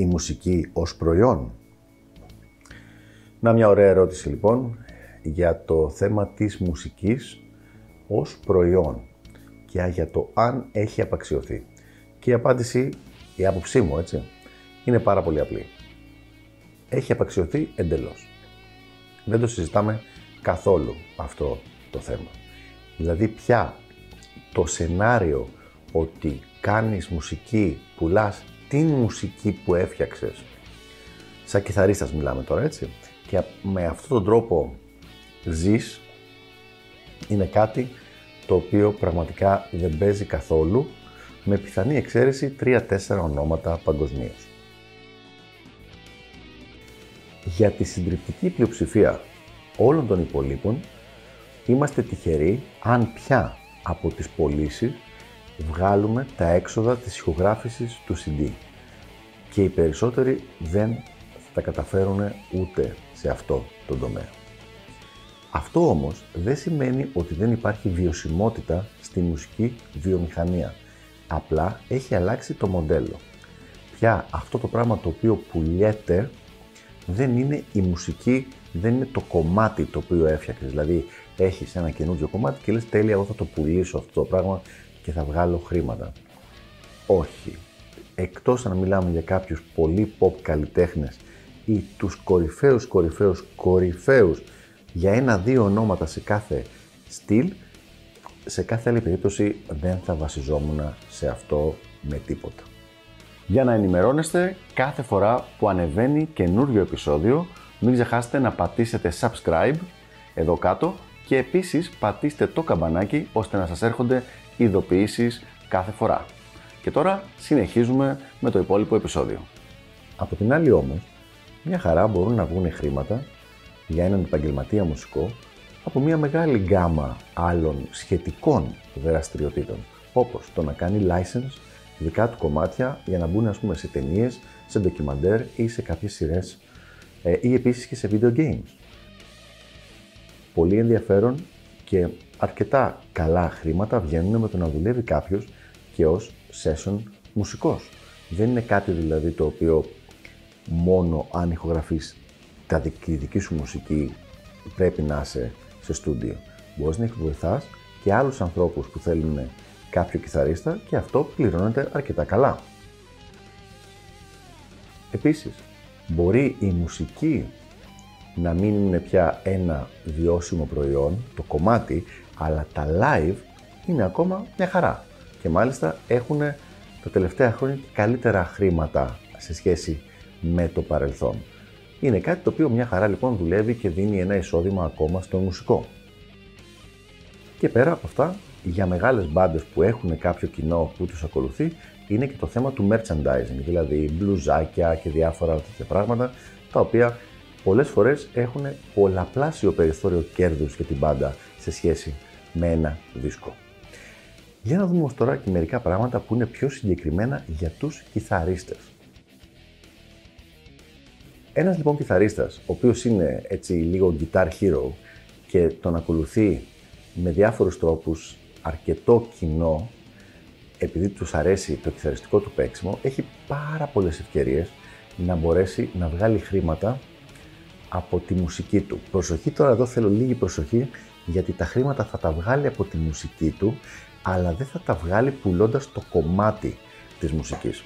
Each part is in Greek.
η μουσική ως προϊόν; Να μια ωραία ερώτηση λοιπόν για το θέμα της μουσικής ως προϊόν και για το αν έχει απαξιωθεί. Και η απάντηση, η άποψή μου έτσι, είναι πάρα πολύ απλή. Έχει απαξιωθεί εντελώς. Δεν το συζητάμε καθόλου αυτό το θέμα. Δηλαδή πια το σενάριο ότι κάνεις μουσική, πουλάς την μουσική που έφτιαξες, σαν κιθαρίστας μιλάμε τώρα έτσι, και με αυτόν τον τρόπο ζεις, είναι κάτι το οποίο πραγματικά δεν παίζει καθόλου, με πιθανή εξαίρεση 3-4 ονόματα παγκοσμίως. Για τη συντριπτική πλειοψηφία όλων των υπολείπων, είμαστε τυχεροί αν πια από τις πωλήσει βγάλουμε τα έξοδα της ηχογράφησης του CD. Και οι περισσότεροι δεν θα τα καταφέρουν ούτε σε αυτό το τομέα. Αυτό όμως δεν σημαίνει ότι δεν υπάρχει βιωσιμότητα στη μουσική βιομηχανία. Απλά έχει αλλάξει το μοντέλο. Πια αυτό το πράγμα το οποίο πουλιέται δεν είναι η μουσική, δεν είναι το κομμάτι το οποίο έφτιαξες. Δηλαδή, έχεις ένα καινούργιο κομμάτι και λες τέλεια, εγώ θα το πουλήσω αυτό το πράγμα και θα βγάλω χρήματα. Όχι. Εκτός αν μιλάμε για κάποιους πολύ pop καλλιτέχνες ή τους κορυφαίους, κορυφαίους, κορυφαίους για ένα-δύο ονόματα σε κάθε στυλ, σε κάθε άλλη περίπτωση δεν θα βασιζόμουν σε αυτό με τίποτα. Για να ενημερώνεστε κάθε φορά που ανεβαίνει καινούριο επεισόδιο, μην ξεχάσετε να πατήσετε subscribe εδώ κάτω και επίσης πατήστε το καμπανάκι ώστε να σας έρχονται ειδοποιήσεις κάθε φορά. Και τώρα συνεχίζουμε με το υπόλοιπο επεισόδιο. Από την άλλη όμως, μια χαρά μπορούν να βγουν χρήματα για έναν επαγγελματία μουσικό από μια μεγάλη γκάμα άλλων σχετικών δραστηριοτήτων, όπως το να κάνει license δικά του κομμάτια για να μπουν ας πούμε σε ταινίες, σε ντοκιμαντέρ ή σε κάποιες σειρές ε, ή επίσης και σε video games. Πολύ ενδιαφέρον και αρκετά καλά χρήματα βγαίνουν με το να δουλεύει κάποιος και ως session μουσικός. Δεν είναι κάτι δηλαδή το οποίο μόνο αν ηχογραφείς τα δική, δική σου μουσική πρέπει να είσαι σε στούντιο. Μπορείς να βοηθάς και άλλους ανθρώπους που θέλουν κάποιο κιθαρίστα και αυτό πληρώνεται αρκετά καλά. Επίσης, μπορεί η μουσική να μην είναι πια ένα βιώσιμο προϊόν, το κομμάτι, αλλά τα live είναι ακόμα μια χαρά. Και μάλιστα έχουν τα τελευταία χρόνια καλύτερα χρήματα σε σχέση με το παρελθόν. Είναι κάτι το οποίο μια χαρά λοιπόν δουλεύει και δίνει ένα εισόδημα ακόμα στο μουσικό. Και πέρα από αυτά, για μεγάλες μπάντες που έχουν κάποιο κοινό που τους ακολουθεί, είναι και το θέμα του merchandising, δηλαδή μπλουζάκια και διάφορα τέτοια πράγματα, τα οποία πολλές φορές έχουν πολλαπλάσιο περιθώριο κέρδους για την μπάντα σε σχέση με ένα δίσκο. Για να δούμε τώρα και μερικά πράγματα που είναι πιο συγκεκριμένα για τους κιθαρίστες. Ένας λοιπόν κιθαρίστας, ο οποίος είναι έτσι λίγο guitar hero και τον ακολουθεί με διάφορους τρόπους αρκετό κοινό, επειδή τους αρέσει το κιθαριστικό του παίξιμο, έχει πάρα πολλές ευκαιρίες να μπορέσει να βγάλει χρήματα από τη μουσική του. Προσοχή τώρα, εδώ θέλω λίγη προσοχή, γιατί τα χρήματα θα τα βγάλει από τη μουσική του, αλλά δεν θα τα βγάλει πουλώντας το κομμάτι της μουσικής.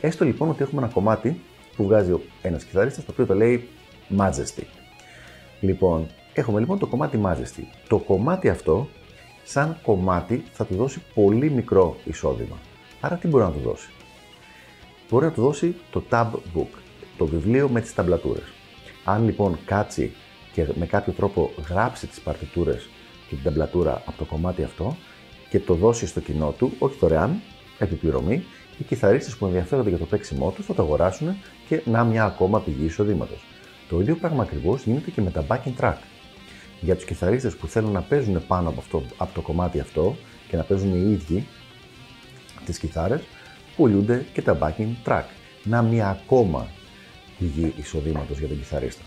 Έστω λοιπόν ότι έχουμε ένα κομμάτι που βγάζει ένας κιθαρίστας, το οποίο το λέει Majesty. Λοιπόν, έχουμε λοιπόν το κομμάτι Majesty. Το κομμάτι αυτό, σαν κομμάτι, θα του δώσει πολύ μικρό εισόδημα. Άρα τι μπορεί να του δώσει; Μπορεί να του δώσει το tab book, το βιβλίο με τις ταμπλατούρες. Αν λοιπόν κάτσει και με κάποιο τρόπο γράψει τις παρτιτούρες και την ταμπλατούρα από το κομμάτι αυτό και το δώσει στο κοινό του, όχι δωρεάν, επιπληρωμή, οι κιθαρίστες που ενδιαφέρονται για το παίξιμό τους θα το αγοράσουν και να μια ακόμα πηγή εισοδήματος. Το ίδιο πράγμα ακριβώς γίνεται και με τα backing track. Για τους κιθαρίστες που θέλουν να παίζουν πάνω από, αυτό, από το κομμάτι αυτό και να παίζουν οι ίδιοι τις κιθάρες, πουλούνται και τα backing track. Να μια ακόμα πηγή εισοδήματος για τον κιθαρίστα.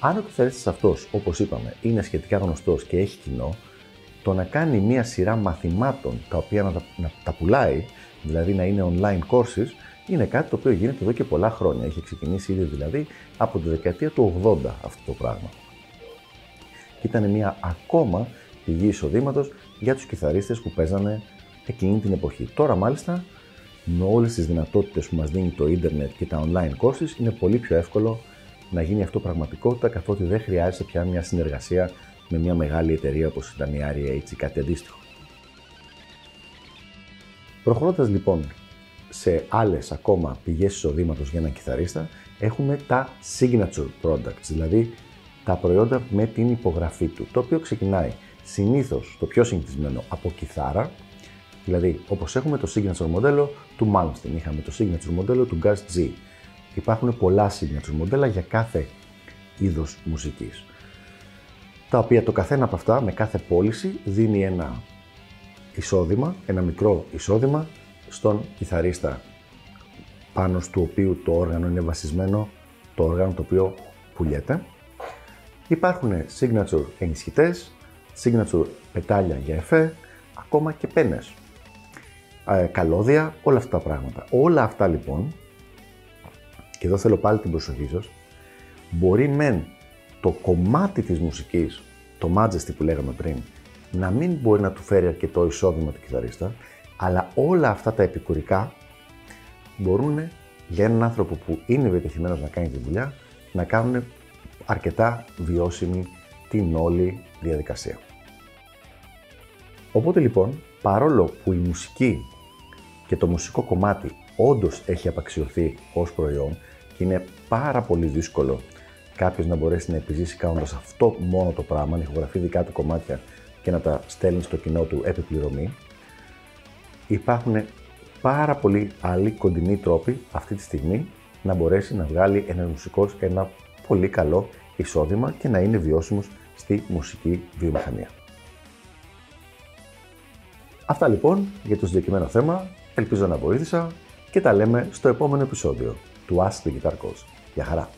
Αν ο κιθαρίστας αυτός, όπως είπαμε, είναι σχετικά γνωστός και έχει κοινό, το να κάνει μία σειρά μαθημάτων τα οποία να τα, να τα πουλάει, δηλαδή να είναι online courses, είναι κάτι το οποίο γίνεται εδώ και πολλά χρόνια. Έχει ξεκινήσει ήδη δηλαδή από τη δεκαετία του 80 αυτό το πράγμα. Και ήταν μια ακόμα πηγή εισοδήματος για τους κιθαρίστες που παίζανε εκείνη την εποχή. Τώρα μάλιστα με όλες τις δυνατότητες που μας δίνει το ίντερνετ και τα online courses είναι πολύ πιο εύκολο να γίνει αυτό πραγματικότητα καθότι δεν χρειάζεται πια μια συνεργασία με μια μεγάλη εταιρεία όπως ήταν η REH ή κάτι αντίστοιχο. Προχωρώντας λοιπόν σε άλλες ακόμα πηγές εισοδήματος για έναν κιθαρίστα, έχουμε τα signature products, δηλαδή τα προϊόντα με την υπογραφή του, το οποίο ξεκινάει συνήθως το πιο συνηθισμένο από κιθάρα, δηλαδή όπως έχουμε το signature μοντέλο του Malmsteen, είχαμε το signature μοντέλο του Gust G. Υπάρχουν πολλά signature μοντέλα για κάθε είδος μουσικής τα οποία το καθένα από αυτά με κάθε πώληση δίνει ένα εισόδημα, ένα μικρό εισόδημα στον κιθαρίστα πάνω του οποίου το όργανο είναι βασισμένο, το όργανο το οποίο πουλιέται. Υπάρχουν signature ενισχυτές, signature πετάλια για εφέ, ακόμα και πένες, ε, καλώδια, όλα αυτά τα πράγματα. Όλα αυτά λοιπόν, και εδώ θέλω πάλι την προσοχή σας, μπορεί μεν το κομμάτι της μουσικής, το majesty που λέγαμε πριν, να μην μπορεί να του φέρει αρκετό εισόδημα του κιθαρίστα, αλλά όλα αυτά τα επικουρικά μπορούν για έναν άνθρωπο που είναι επιτυχημένο να κάνει τη δουλειά, να κάνουν αρκετά βιώσιμη την όλη διαδικασία. Οπότε λοιπόν, παρόλο που η μουσική και το μουσικό κομμάτι όντως έχει απαξιωθεί ως προϊόν και είναι πάρα πολύ δύσκολο κάποιος να μπορέσει να επιζήσει κάνοντας αυτό μόνο το πράγμα, να ηχογραφεί δικά του κομμάτια και να τα στέλνει στο κοινό του επιπληρωμή. Υπάρχουν πάρα πολλοί άλλοι κοντινοί τρόποι αυτή τη στιγμή να μπορέσει να βγάλει ένας μουσικός ένα πολύ καλό εισόδημα και να είναι βιώσιμος στη μουσική βιομηχανία. Αυτά λοιπόν για το συγκεκριμένο θέμα. Ελπίζω να βοήθησα και τα λέμε στο επόμενο επεισόδιο του Ask the Guitar Coach. Γεια χαρά!